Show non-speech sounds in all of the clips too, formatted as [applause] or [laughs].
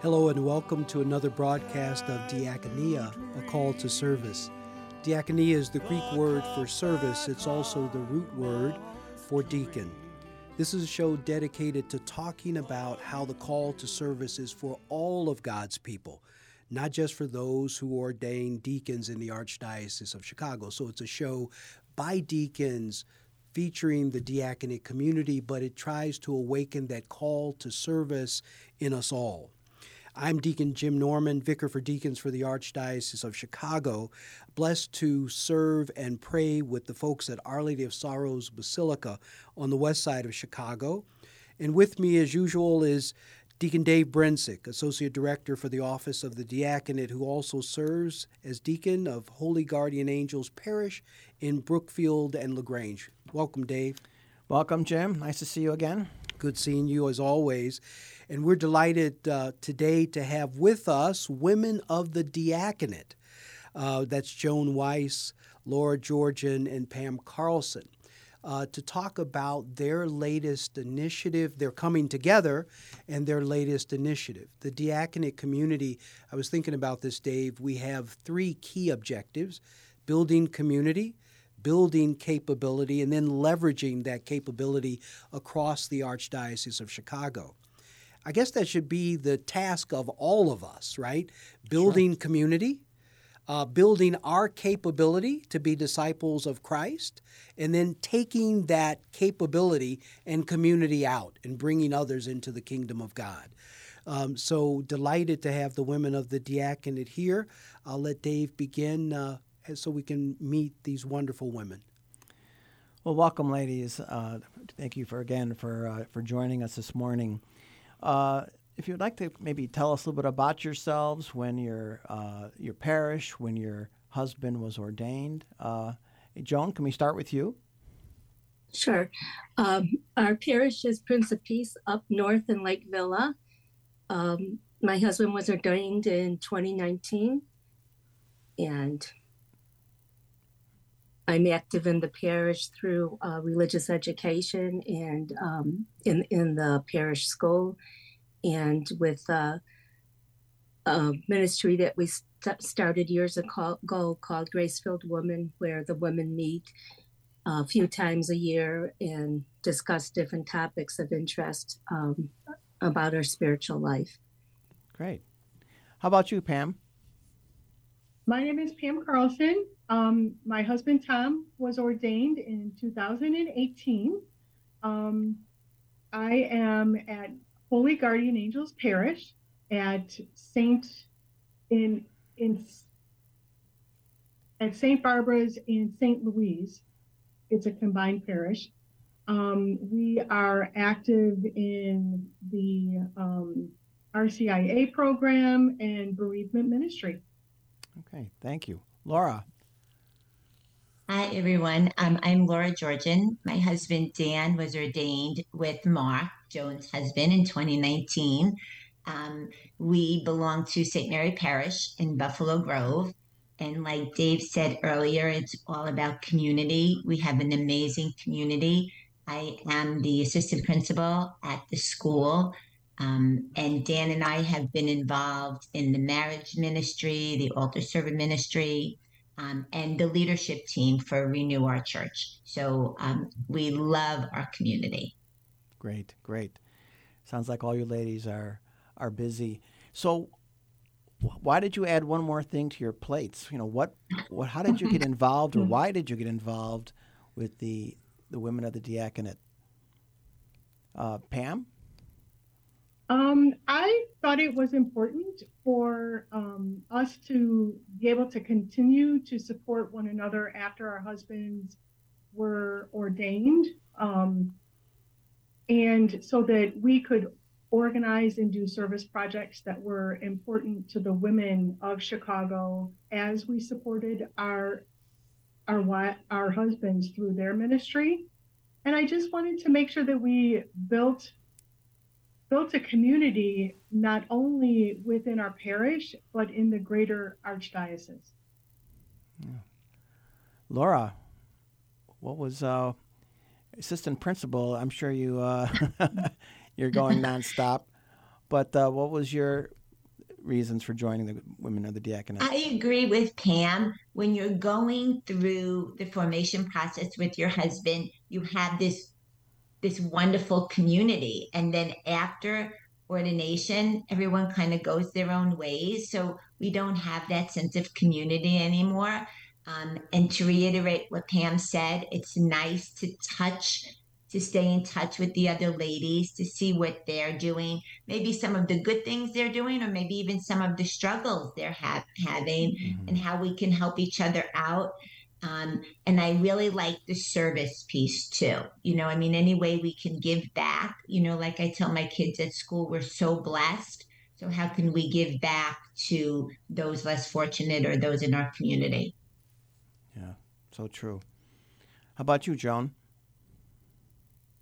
Hello and welcome to another broadcast of Diakonia, a call to service. Diakonia is the Greek word for service, it's also the root word for deacon. This is a show dedicated to talking about how the call to service is for all of God's people, not just for those who ordain deacons in the Archdiocese of Chicago. So it's a show by deacons featuring the diaconate community, but it tries to awaken that call to service in us all. I'm Deacon Jim Norman, Vicar for Deacons for the Archdiocese of Chicago, blessed to serve and pray with the folks at Our Lady of Sorrows Basilica on the west side of Chicago. And with me, as usual, is Deacon Dave Brencic, Associate Director for the Office of the Diaconate, who also serves as Deacon of Holy Guardian Angels Parish in Brookfield and LaGrange. Welcome, Dave. Welcome, Jim. Nice to see you again. Good seeing you as always. And we're delighted uh, today to have with us women of the diaconate. Uh, that's Joan Weiss, Laura Georgen, and Pam Carlson. Uh, to talk about their latest initiative. They're coming together and their latest initiative. The diaconate community, I was thinking about this, Dave. We have three key objectives building community, building capability, and then leveraging that capability across the Archdiocese of Chicago. I guess that should be the task of all of us, right? Building sure. community, uh, building our capability to be disciples of Christ, and then taking that capability and community out and bringing others into the kingdom of God. Um, so delighted to have the women of the diaconate here. I'll let Dave begin uh, so we can meet these wonderful women. Well, welcome, ladies. Uh, thank you for again for uh, for joining us this morning. Uh, if you'd like to maybe tell us a little bit about yourselves, when your uh, your parish, when your husband was ordained. Uh, Joan, can we start with you? Sure. Um, our parish is Prince of Peace up north in Lake Villa. Um, my husband was ordained in 2019, and I'm active in the parish through uh, religious education and um, in in the parish school, and with uh, a ministry that we st- started years ago called Grace Filled Woman, where the women meet a few times a year and discuss different topics of interest um, about our spiritual life. Great. How about you, Pam? My name is Pam Carlson. Um, my husband Tom was ordained in 2018. Um, I am at Holy Guardian Angels Parish at Saint in in at St. Barbara's in St. Louis. It's a combined parish. Um, we are active in the um, RCIA program and bereavement ministry. Okay, thank you. Laura. Hi, everyone. Um, I'm Laura Georgen. My husband, Dan, was ordained with Mark, Joan's husband, in 2019. Um, we belong to St. Mary Parish in Buffalo Grove. And like Dave said earlier, it's all about community. We have an amazing community. I am the assistant principal at the school. Um, and Dan and I have been involved in the marriage ministry, the altar server ministry, um, and the leadership team for Renew Our Church. So um, we love our community. Great, great. Sounds like all you ladies are are busy. So, why did you add one more thing to your plates? You know, what, what, how did you get [laughs] involved, or why did you get involved with the the women of the diaconate? Uh, Pam. Um, I thought it was important for um, us to be able to continue to support one another after our husbands were ordained, um, and so that we could organize and do service projects that were important to the women of Chicago as we supported our our our husbands through their ministry. And I just wanted to make sure that we built built a community not only within our parish but in the greater archdiocese. Yeah. Laura, what was uh, assistant principal? I'm sure you uh, [laughs] you're going nonstop. But uh, what was your reasons for joining the Women of the Diaconate? I agree with Pam. When you're going through the formation process with your husband, you have this this wonderful community, and then after ordination, everyone kind of goes their own ways. So we don't have that sense of community anymore. Um, and to reiterate what Pam said, it's nice to touch to stay in touch with the other ladies to see what they're doing maybe some of the good things they're doing or maybe even some of the struggles they're ha- having mm-hmm. and how we can help each other out um, and i really like the service piece too you know i mean any way we can give back you know like i tell my kids at school we're so blessed so how can we give back to those less fortunate or those in our community yeah so true how about you joan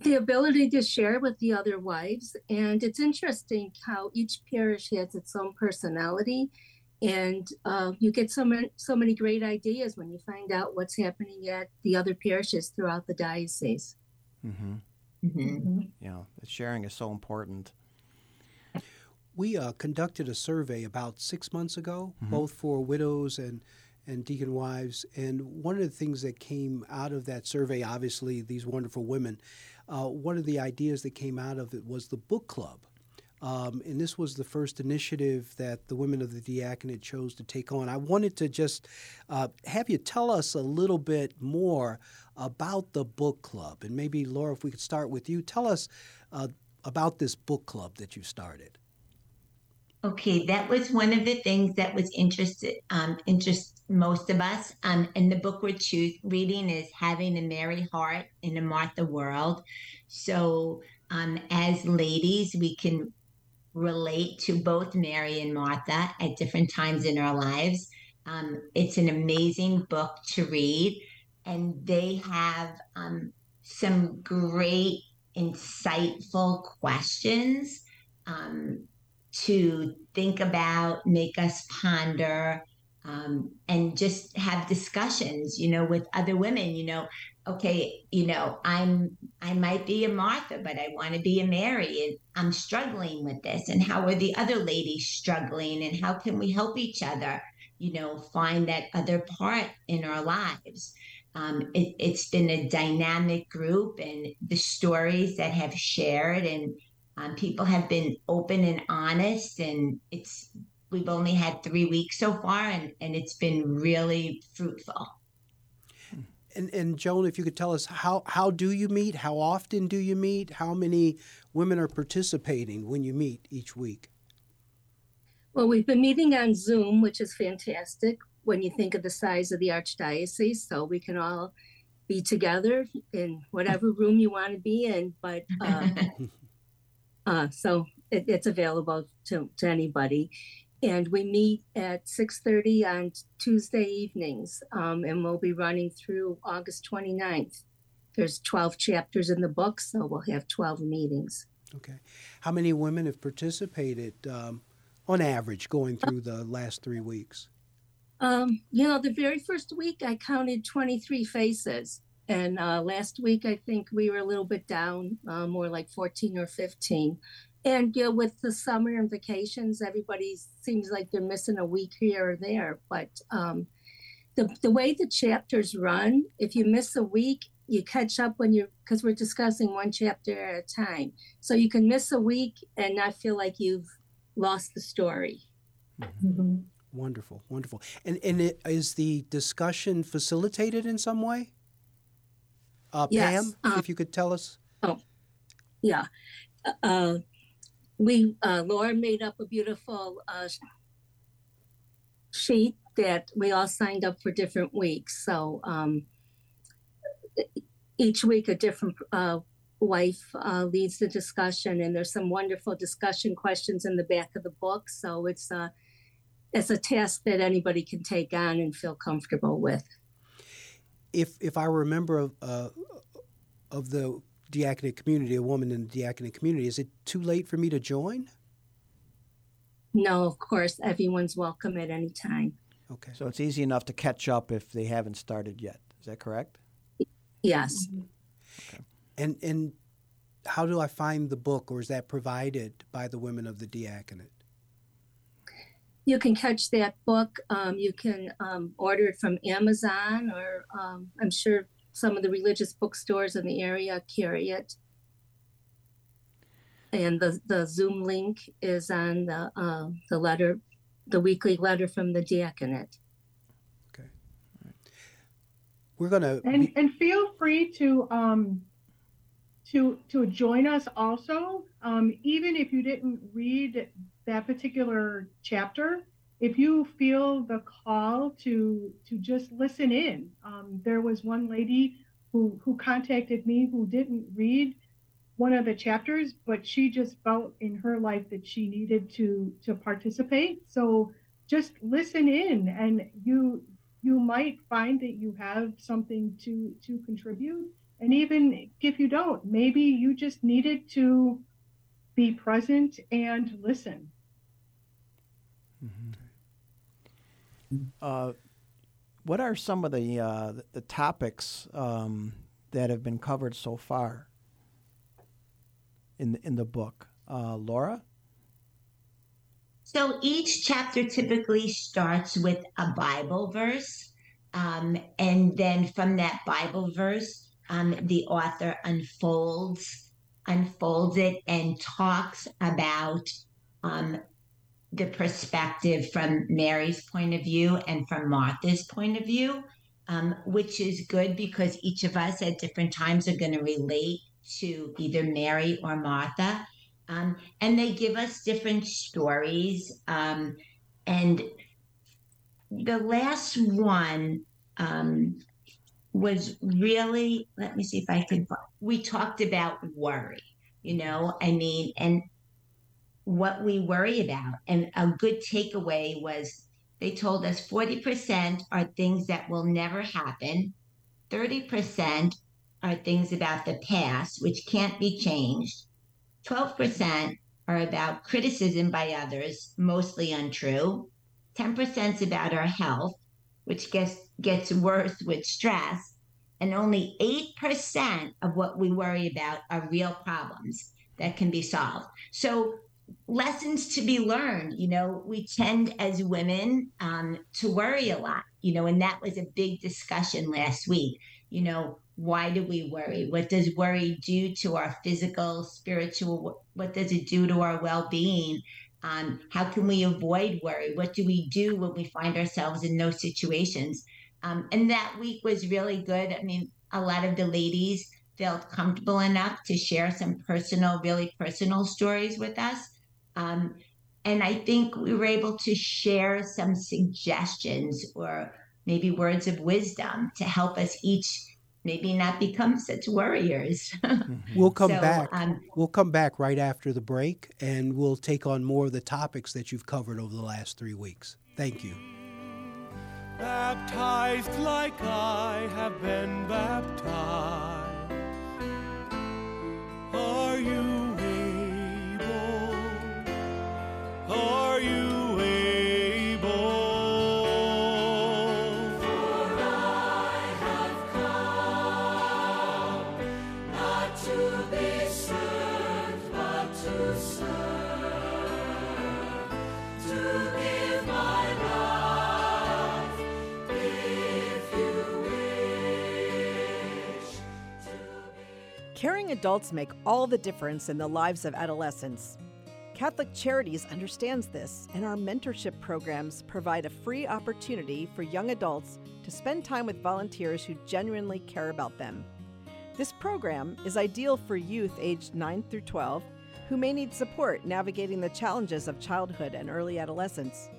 the ability to share with the other wives. And it's interesting how each parish has its own personality. And uh, you get so many, so many great ideas when you find out what's happening at the other parishes throughout the diocese. Mm-hmm. Mm-hmm. Yeah, sharing is so important. We uh, conducted a survey about six months ago, mm-hmm. both for widows and and deacon wives. And one of the things that came out of that survey, obviously, these wonderful women, uh, one of the ideas that came out of it was the book club. Um, and this was the first initiative that the women of the diaconate chose to take on. I wanted to just uh, have you tell us a little bit more about the book club. And maybe, Laura, if we could start with you, tell us uh, about this book club that you started. Okay, that was one of the things that was interested um, interest most of us. Um, and the book we're choose, reading is Having a Mary Heart in a Martha World. So um, as ladies, we can relate to both Mary and Martha at different times in our lives. Um, it's an amazing book to read, and they have um, some great, insightful questions um, to think about, make us ponder, um, and just have discussions, you know, with other women, you know, okay, you know, I'm, I might be a Martha, but I want to be a Mary and I'm struggling with this. And how are the other ladies struggling and how can we help each other, you know, find that other part in our lives? Um, it, it's been a dynamic group and the stories that have shared and um, people have been open and honest, and it's we've only had three weeks so far, and, and it's been really fruitful. And, and Joan, if you could tell us how, how do you meet? How often do you meet? How many women are participating when you meet each week? Well, we've been meeting on Zoom, which is fantastic when you think of the size of the Archdiocese. So we can all be together in whatever room you want to be in. But uh, [laughs] Uh, so it, it's available to, to anybody. And we meet at 6.30 on Tuesday evenings, um, and we'll be running through August 29th. There's 12 chapters in the book, so we'll have 12 meetings. Okay. How many women have participated um, on average going through the last three weeks? Um, you know, the very first week I counted 23 faces. And uh, last week, I think we were a little bit down, uh, more like 14 or 15. And you know, with the summer and vacations, everybody seems like they're missing a week here or there. But um, the, the way the chapters run, if you miss a week, you catch up when you're, because we're discussing one chapter at a time. So you can miss a week and not feel like you've lost the story. Mm-hmm. Wonderful, wonderful. And and it, is the discussion facilitated in some way? Uh, yes. Pam, um, if you could tell us. Oh, yeah. Uh, we uh, Laura made up a beautiful uh, sheet that we all signed up for different weeks. So um, each week, a different uh, wife uh, leads the discussion, and there's some wonderful discussion questions in the back of the book. So it's a it's a task that anybody can take on and feel comfortable with. If if I remember of uh, of the diaconate community, a woman in the diaconate community, is it too late for me to join? No, of course, everyone's welcome at any time. Okay. So it's easy enough to catch up if they haven't started yet. Is that correct? Yes. Okay. And and how do I find the book, or is that provided by the women of the diaconate? You can catch that book. Um, you can um, order it from Amazon, or um, I'm sure some of the religious bookstores in the area carry it. And the, the Zoom link is on the uh, the letter, the weekly letter from the diaconate. Okay. We're gonna and be- and feel free to um, to to join us also. Um, even if you didn't read that particular chapter, if you feel the call to to just listen in, um, there was one lady who who contacted me who didn't read one of the chapters, but she just felt in her life that she needed to to participate. So just listen in, and you you might find that you have something to to contribute and even if you don't maybe you just needed to be present and listen mm-hmm. Uh, what are some of the uh, the topics um, that have been covered so far in the, in the book uh, laura so each chapter typically starts with a Bible verse. Um, and then from that Bible verse, um, the author unfolds unfolds it and talks about um, the perspective from Mary's point of view and from Martha's point of view, um, which is good because each of us at different times are going to relate to either Mary or Martha. Um, and they give us different stories. Um, and the last one um, was really, let me see if I can, we talked about worry, you know, I mean, and what we worry about. And a good takeaway was they told us 40% are things that will never happen, 30% are things about the past, which can't be changed 12% are about criticism by others, mostly untrue. 10% is about our health, which gets, gets worse with stress. And only 8% of what we worry about are real problems that can be solved. So, lessons to be learned. You know, we tend as women um, to worry a lot, you know, and that was a big discussion last week. You know, why do we worry? What does worry do to our physical spiritual what does it do to our well-being? Um, how can we avoid worry? What do we do when we find ourselves in those situations? Um, and that week was really good. I mean a lot of the ladies felt comfortable enough to share some personal really personal stories with us um, and i think we were able to share some suggestions or maybe words of wisdom to help us each maybe not become such worriers. [laughs] we'll come so, back. Um, we'll come back right after the break, and we'll take on more of the topics that you've covered over the last three weeks. Thank you. Baptized like I have been baptized. Are you Caring adults make all the difference in the lives of adolescents. Catholic Charities understands this, and our mentorship programs provide a free opportunity for young adults to spend time with volunteers who genuinely care about them. This program is ideal for youth aged 9 through 12 who may need support navigating the challenges of childhood and early adolescence.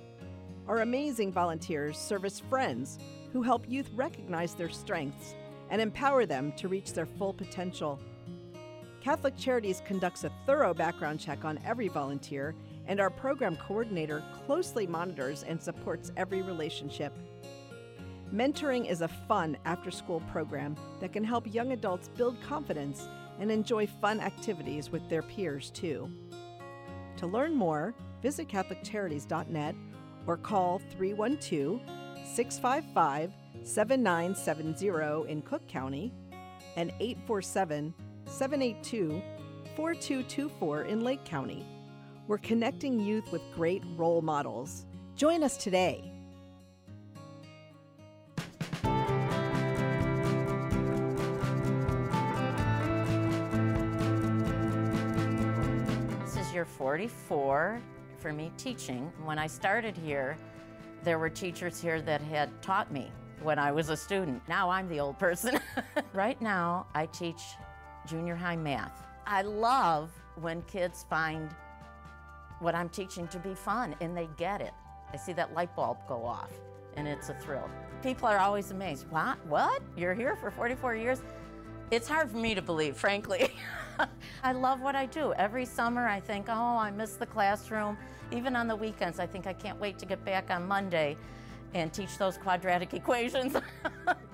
Our amazing volunteers serve as friends who help youth recognize their strengths and empower them to reach their full potential. Catholic Charities conducts a thorough background check on every volunteer, and our program coordinator closely monitors and supports every relationship. Mentoring is a fun after school program that can help young adults build confidence and enjoy fun activities with their peers, too. To learn more, visit CatholicCharities.net or call 312 655 7970 in Cook County and 847 782 4224 in Lake County. We're connecting youth with great role models. Join us today. This is year 44 for me teaching. When I started here, there were teachers here that had taught me when I was a student. Now I'm the old person. [laughs] right now, I teach junior high math. I love when kids find what I'm teaching to be fun and they get it. I see that light bulb go off and it's a thrill. People are always amazed. What? What? You're here for 44 years? It's hard for me to believe, frankly. [laughs] I love what I do. Every summer I think, oh, I miss the classroom. Even on the weekends, I think I can't wait to get back on Monday and teach those quadratic [laughs] equations.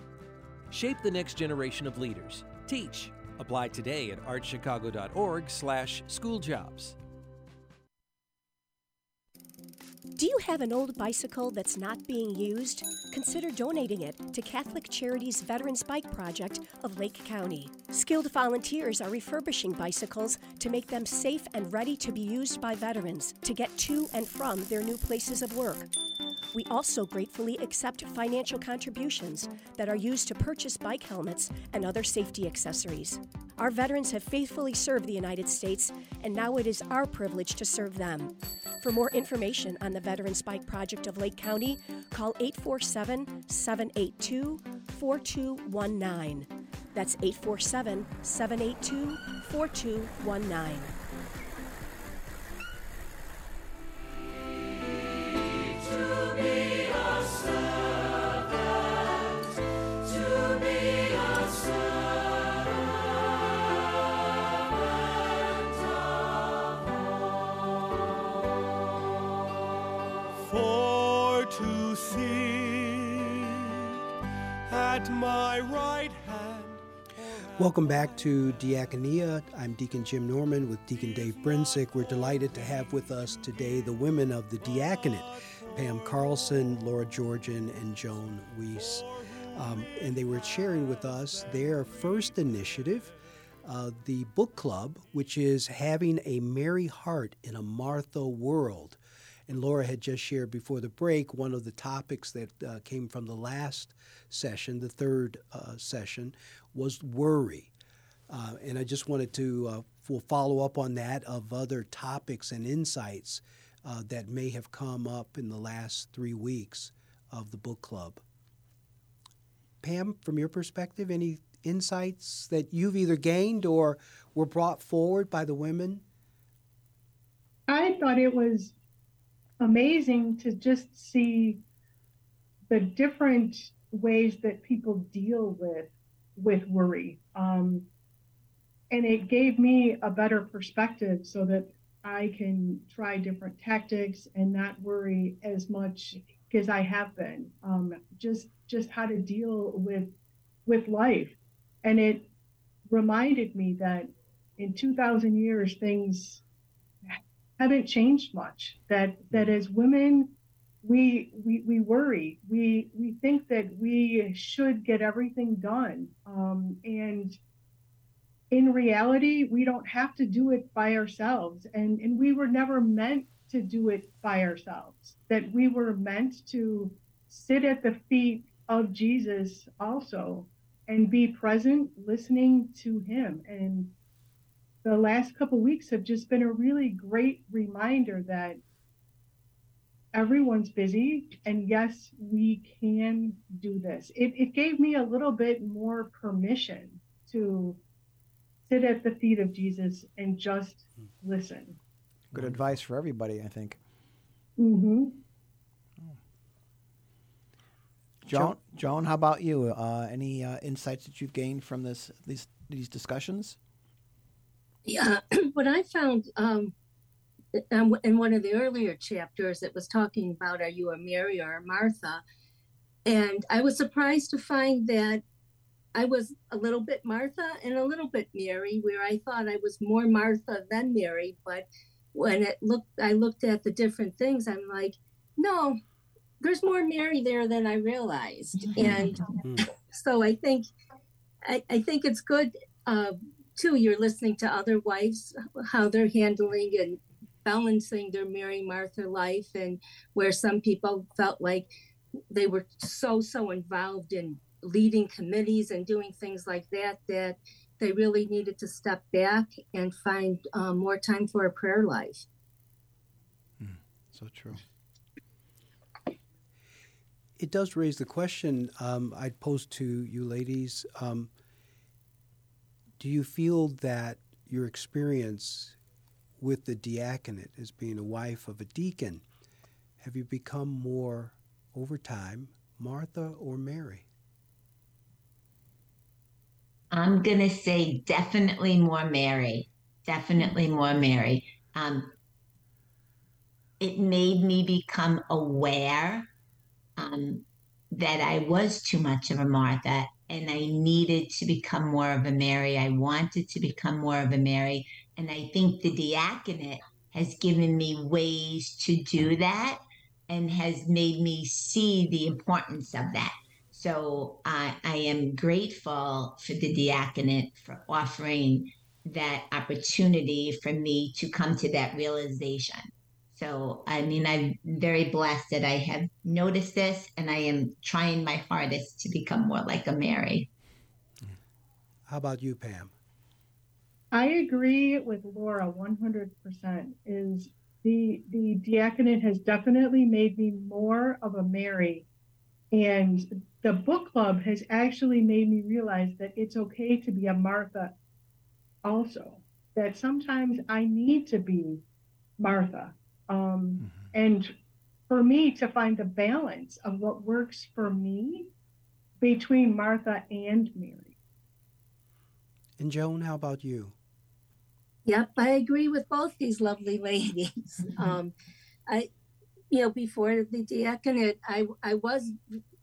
[laughs] Shape the next generation of leaders. Teach. Apply today at archchicago.org slash schooljobs. Do you have an old bicycle that's not being used? Consider donating it to Catholic Charities Veterans Bike Project of Lake County. Skilled volunteers are refurbishing bicycles to make them safe and ready to be used by veterans to get to and from their new places of work. We also gratefully accept financial contributions that are used to purchase bike helmets and other safety accessories. Our veterans have faithfully served the United States, and now it is our privilege to serve them. For more information on the Veterans Bike Project of Lake County, call 847 782 4219. That's 847 782 4219. At my right hand. Welcome back to Diakonia. I'm Deacon Jim Norman with Deacon Dave Brencic. We're delighted to have with us today the women of the diaconate Pam Carlson, Laura Georgen, and Joan Weiss. Um, and they were sharing with us their first initiative, uh, the book club, which is having a Mary heart in a Martha world. And Laura had just shared before the break one of the topics that uh, came from the last session, the third uh, session, was worry. Uh, and I just wanted to uh, we'll follow up on that of other topics and insights uh, that may have come up in the last three weeks of the book club. Pam, from your perspective, any insights that you've either gained or were brought forward by the women? I thought it was amazing to just see the different ways that people deal with with worry. Um, and it gave me a better perspective so that i can try different tactics and not worry as much as i have been. Um, just just how to deal with with life. And it reminded me that in 2000 years things haven't changed much. That that as women we we, we worry. We we think that we should get everything done. Um, and in reality we don't have to do it by ourselves. And and we were never meant to do it by ourselves. That we were meant to sit at the feet of jesus also and be present listening to him. And the last couple weeks have just been a really great reminder that everyone's busy and yes we can do this it, it gave me a little bit more permission to sit at the feet of jesus and just listen Good advice for everybody, I think. mm-hmm. Joan, Joan, how about you? Uh, any uh, insights that you've gained from this these these discussions? Yeah, [clears throat] what I found um, in in one of the earlier chapters, it was talking about are you a Mary or a Martha? And I was surprised to find that I was a little bit Martha and a little bit Mary, where I thought I was more Martha than Mary. But when it looked, I looked at the different things. I'm like, no, there's more Mary there than I realized. And so I think, I, I think it's good uh, too. You're listening to other wives how they're handling and balancing their Mary Martha life, and where some people felt like they were so so involved in leading committees and doing things like that that they really needed to step back and find uh, more time for a prayer life. So true. It does raise the question um, I'd pose to you ladies. Um, do you feel that your experience with the diaconate as being a wife of a deacon, have you become more over time Martha or Mary? I'm going to say definitely more Mary. Definitely more Mary. Um, it made me become aware um, that I was too much of a Martha and I needed to become more of a Mary. I wanted to become more of a Mary. And I think the diaconate has given me ways to do that and has made me see the importance of that. So I, I am grateful for the diaconate for offering that opportunity for me to come to that realization. So, I mean, I'm very blessed that I have noticed this and I am trying my hardest to become more like a Mary. How about you, Pam? I agree with Laura 100%. Is the the diaconate has definitely made me more of a Mary and the book club has actually made me realize that it's okay to be a Martha also that sometimes I need to be Martha um, and for me to find the balance of what works for me between Martha and Mary. And Joan, how about you? Yep, I agree with both these lovely ladies. [laughs] Um, I, you know, before the diaconate, I I was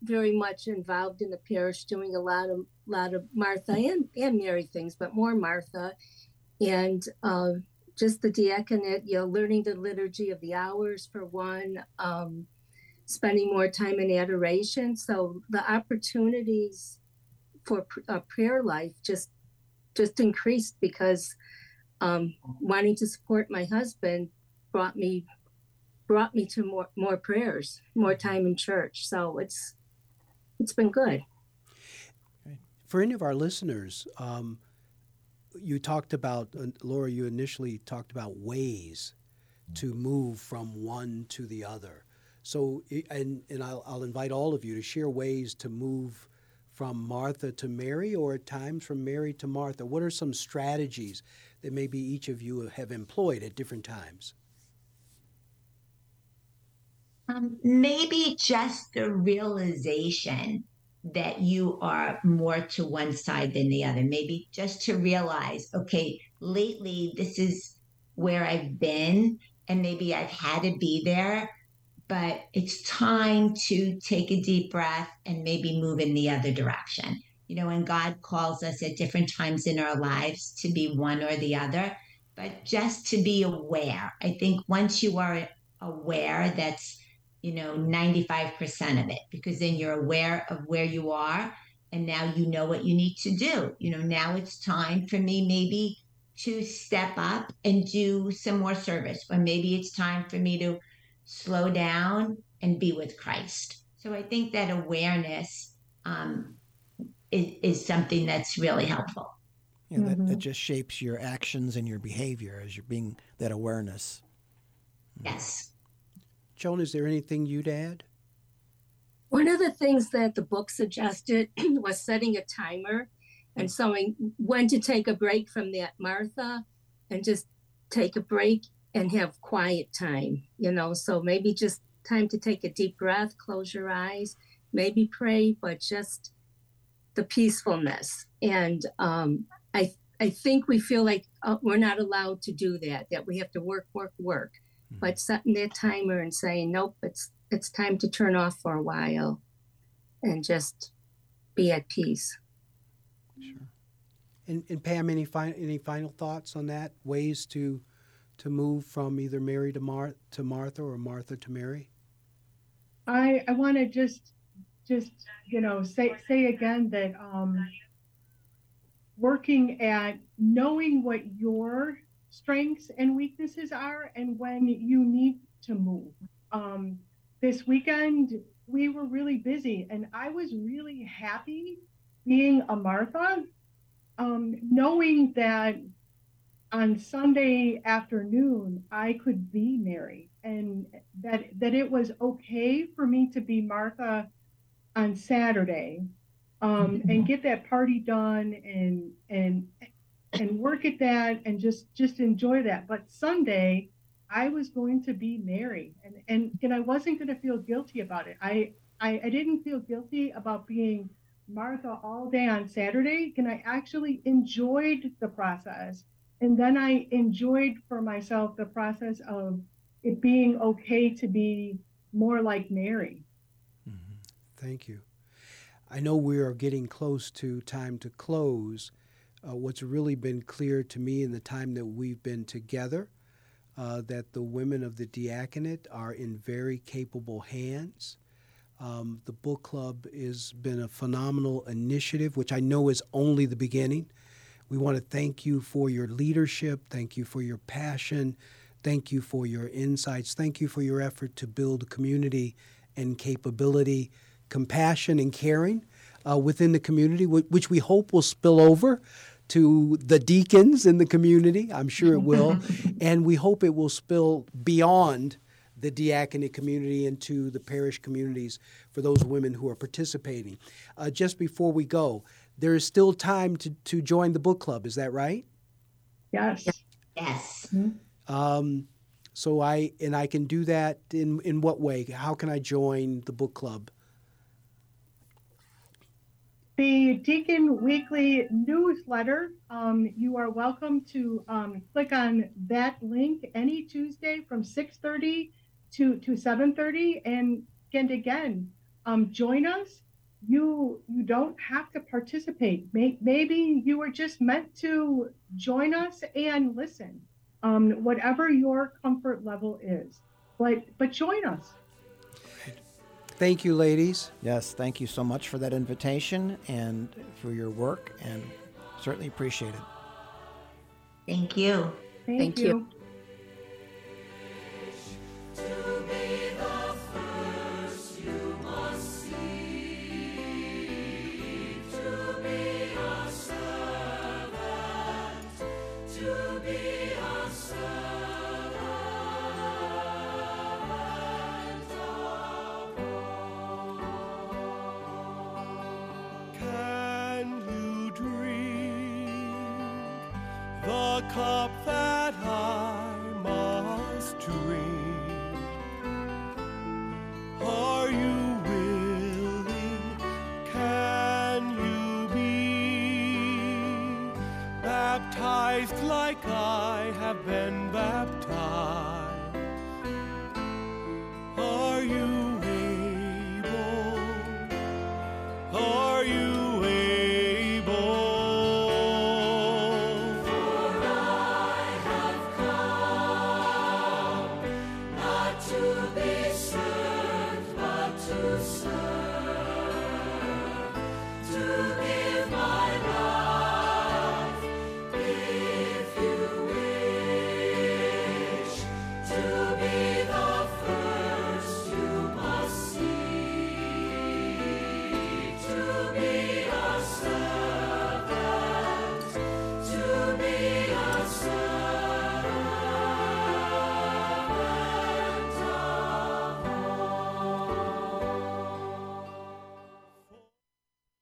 very much involved in the parish, doing a lot of lot of Martha and and Mary things, but more Martha, and uh, just the diaconate. You know, learning the liturgy of the hours for one, um, spending more time in adoration. So the opportunities for a prayer life just just increased because um, wanting to support my husband brought me brought me to more more prayers, more time in church. So it's it's been good. For any of our listeners, um, you talked about uh, Laura. You initially talked about ways to move from one to the other. So, and and I'll, I'll invite all of you to share ways to move from Martha to Mary, or at times from Mary to Martha. What are some strategies that maybe each of you have employed at different times? Um, maybe just the realization that you are more to one side than the other. Maybe just to realize, okay, lately this is where I've been, and maybe I've had to be there, but it's time to take a deep breath and maybe move in the other direction. You know, and God calls us at different times in our lives to be one or the other, but just to be aware. I think once you are aware, that's you know 95% of it because then you're aware of where you are and now you know what you need to do you know now it's time for me maybe to step up and do some more service or maybe it's time for me to slow down and be with christ so i think that awareness um, is, is something that's really helpful You know, Mm-hmm. that, that just shapes your actions and your behavior as you're being that awareness. Yes. Joan, is there anything you'd add? One of the things that the book suggested [clears throat] was setting a timer and showing when to take a break from that, Martha, and just take a break and have quiet time, you know. So maybe just time to take a deep breath, close your eyes, maybe pray, but just the peacefulness. And um, I, I think we feel like uh, we're not allowed to do that, that we have to work, work, work. But setting that timer and saying, nope, it's it's time to turn off for a while and just be at peace. Sure. And, and Pam, any fi- any final thoughts on that? Ways to to move from either Mary to Mar- to Martha or Martha to Mary? I I want to just just you know say say again that um, working at knowing what your strengths and weaknesses are and when you need to move. Um, this weekend we were really busy and I was really happy being a Martha, um, knowing that on Sunday afternoon I could be Mary and that that it was okay for me to be Martha on Saturday um, and get that party done and and and work at that and just just enjoy that. But Sunday I was going to be Mary and and, and I wasn't going to feel guilty about it. I, I I didn't feel guilty about being Martha all day on Saturday and I actually enjoyed the process. And then I enjoyed for myself the process of it being okay to be more like Mary. Mm-hmm. Thank you. I know we are getting close to time to close. Uh, what's really been clear to me in the time that we've been together, uh, that the women of the diaconate are in very capable hands. Um, the book club has been a phenomenal initiative, which I know is only the beginning. We want to thank you for your leadership. Thank you for your passion. Thank you for your insights. Thank you for your effort to build community and capability, compassion and caring uh, within the community, which we hope will spill over to the deacons in the community. I'm sure it will. [laughs] and we hope it will spill beyond the diaconate community into the parish communities for those women who are participating. Uh, just before we go, there is still time to, to join the book club. Is that right? Yes. Yes. Um, so I and I can do that in in what way? How can I join the book club? The Deacon Weekly newsletter, um, you are welcome to um, click on that link any Tuesday from 6.30 to, to 7.30. And, and again, um, join us. You, you don't have to participate. May, maybe you were just meant to join us and listen, um, whatever your comfort level is. But, but join us. Thank you, ladies. Yes, thank you so much for that invitation and for your work, and certainly appreciate it. Thank you. Thank, Thank you. you. baptized like I have been baptized? Are you able? Are you?